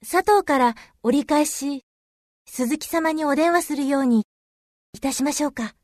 佐藤から折り返し、鈴木様にお電話するようにいたしましょうか。